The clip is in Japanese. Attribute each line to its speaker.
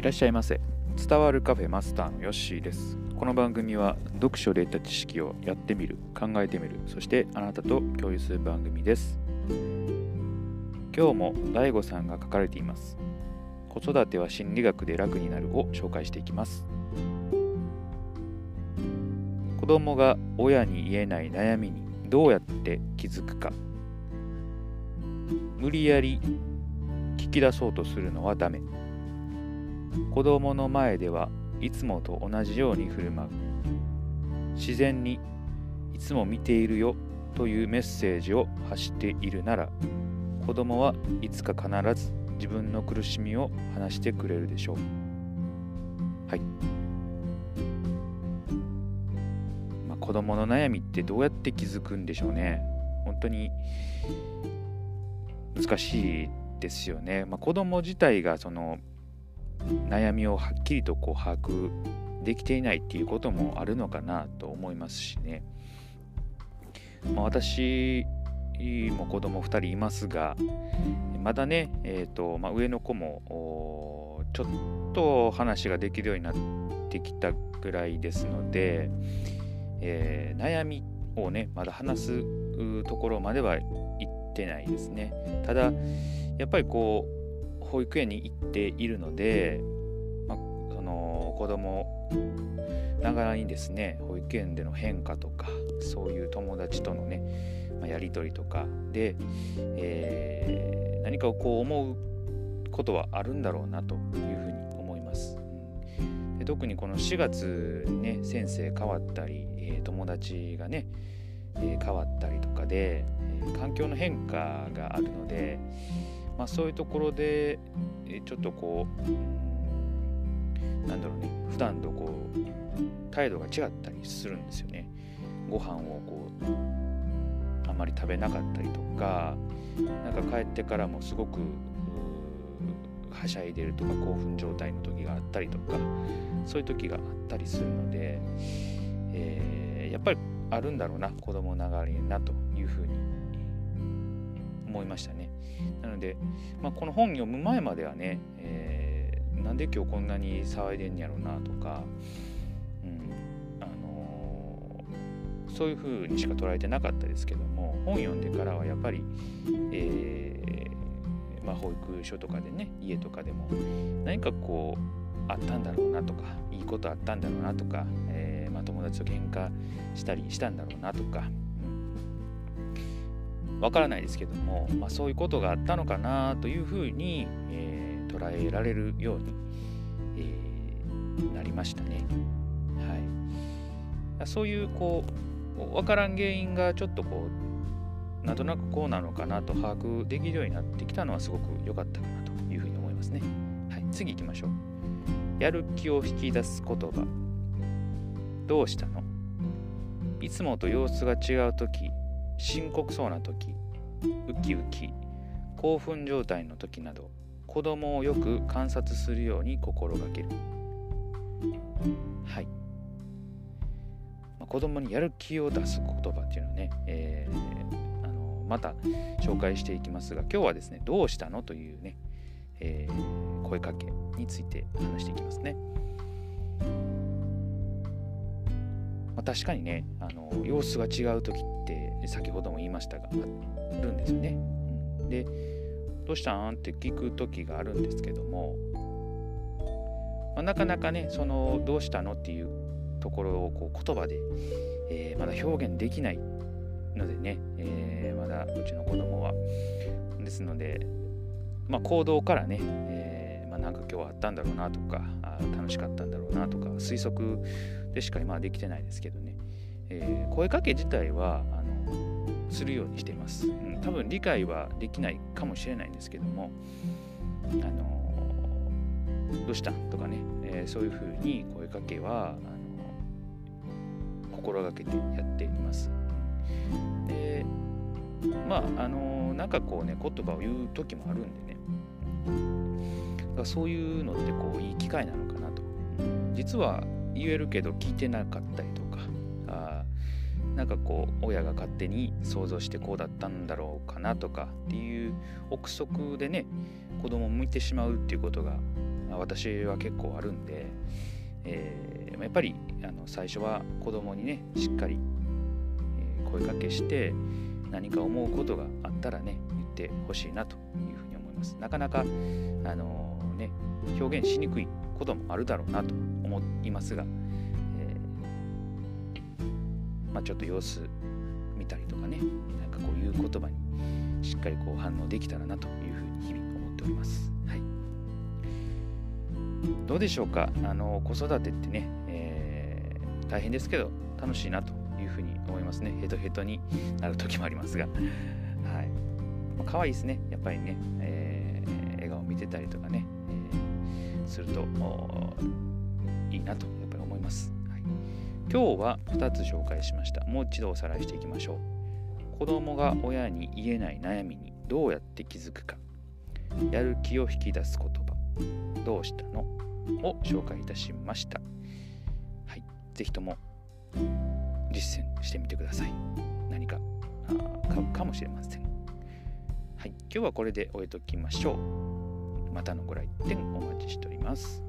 Speaker 1: いらっしゃいませ。伝わるカフェマスターのヨッシーです。この番組は読書で得た知識をやってみる考えてみるそしてあなたと共有する番組です。今日も DAIGO さんが書かれています。子育ては心理学で楽になるを紹介していきます。子供が親に言えない悩みにどうやって気づくか。無理やり聞き出そうとするのはダメ。子供の前ではいつもと同じように振る舞う。自然にいつも見ているよというメッセージを発しているなら子供はいつか必ず自分の苦しみを話してくれるでしょう。はい、まあ、子供の悩みってどうやって気づくんでしょうね。本当に難しいですよね、まあ、子供自体がその悩みをはっきりとこう把握できていないっていうこともあるのかなと思いますしね、まあ、私も子供2人いますがまだね、えーとまあ、上の子もちょっと話ができるようになってきたぐらいですので、えー、悩みをねまだ話すところまでは行ってないですね。ただやっぱりこう保育園に行っているので、まあ、その子供ながらにですね保育園での変化とかそういう友達とのね、まあ、やり取りとかで、えー、何かをこう思うことはあるんだろうなというふうに思います。で特にこの4月にね先生変わったり、えー、友達がね、えー、変わったりとかで、え、環境の変化があるので、まあ、そういうところでちょっとこうなんだろうね。普段とこう態度が違ったりするんですよね。ご飯をこうあまり食べなかったりとかなんか帰ってからもすごくはしゃいでるとか興奮状態の時があったりとかそういう時があったりするので、えー、やっぱりあるんだろうな子供ながらになというふうに思いましたね。なので、まあ、この本読む前まではね、えー、なんで今日こんなに騒いでんやろうなとか、うんあのー、そういうふうにしか捉えてなかったですけども本読んでからはやっぱり、えー、まあ、保育所とかでね家とかでも何かこうあったんだろうなとかいいことあったんだろうなとか、え、まあ、友達と喧嘩したりしたんだろうなとかわからないですけども、まあ、そういうことがあったのかなというふうに、えー、捉えられるように、えー、なりましたね。はい、そういうこう分からん原因がちょっとこうなんとなくこうなのかなと把握できるようになってきたのはすごく良かったかなというふうに思いますね。はい、次行きましょう。やる気を引き出す言葉。どうしたの？いつもと様子が違う時深刻そうな時ウキウキ興奮状態の時など子供をよく観察するように心がけるはい、まあ、子供にやる気を出す言葉っていうのはね、えー、あのまた紹介していきますが今日はですねどうしたのというね、えー、声かけについて話していきますね。まあ、確かにねあの様子が違う時って先ほども言いましたがあるんですよね。でどうしたん？って聞く時があるんですけども、まあ、なかなかねそのどうしたのっていうところをこう言葉で、えー、まだ表現できないのでね、えー、まだうちの子供は。ですので、まあ、行動からね、えー、まあ、なんか今日はあったんだろうなとかあ楽しかったんだろうなとか推測でしか今はできてないですけどね、えー、声かけ自体はあのするようにしています、うん、多分理解はできないかもしれないんですけどもあのどうした？とかね、えー、そういうふうに声かけはあの心がけてやっています。でまああのなんかこうね言葉を言う時もあるんでね。だそういうのってこういい機会なのかなと。実は言えるけど聞いてなかったりとかあなんかこう親が勝手に想像してこうだったんだろうかなとかっていう憶測でね子供を向いてしまうっていうことが私は結構あるんで、えー、やっぱりあの最初は子供にねしっかり、声かけして何か思うことがあったらね言ってほしいなというふうに思います。なかなかあのね表現しにくいこともあるだろうなと思いますが、まあ、ちょっと様子見たりとかねなんかこういう言葉にしっかりこう反応できたらなというふうに日々思っております。はい、どうでしょうか？あの子育てってね、えー、大変ですけど楽しいなというふうに思いますね。ヘトヘトになる時もありますが。はいまあ、可愛いですね。やっぱりね、えー、笑顔見てたりとかね、するといいなとやっぱり思います、はい、今日は2つ紹介しました。もう一度おさらいしていきましょう。子供が親に言えない悩みにどうやって気づくか。やる気を引き出す言葉。どうしたの？を紹介いたしました。はい。是非とも実践してみてください。何か買うかもしれません。はい。今日はこれで終えときましょう。またのご来店お待ちしております。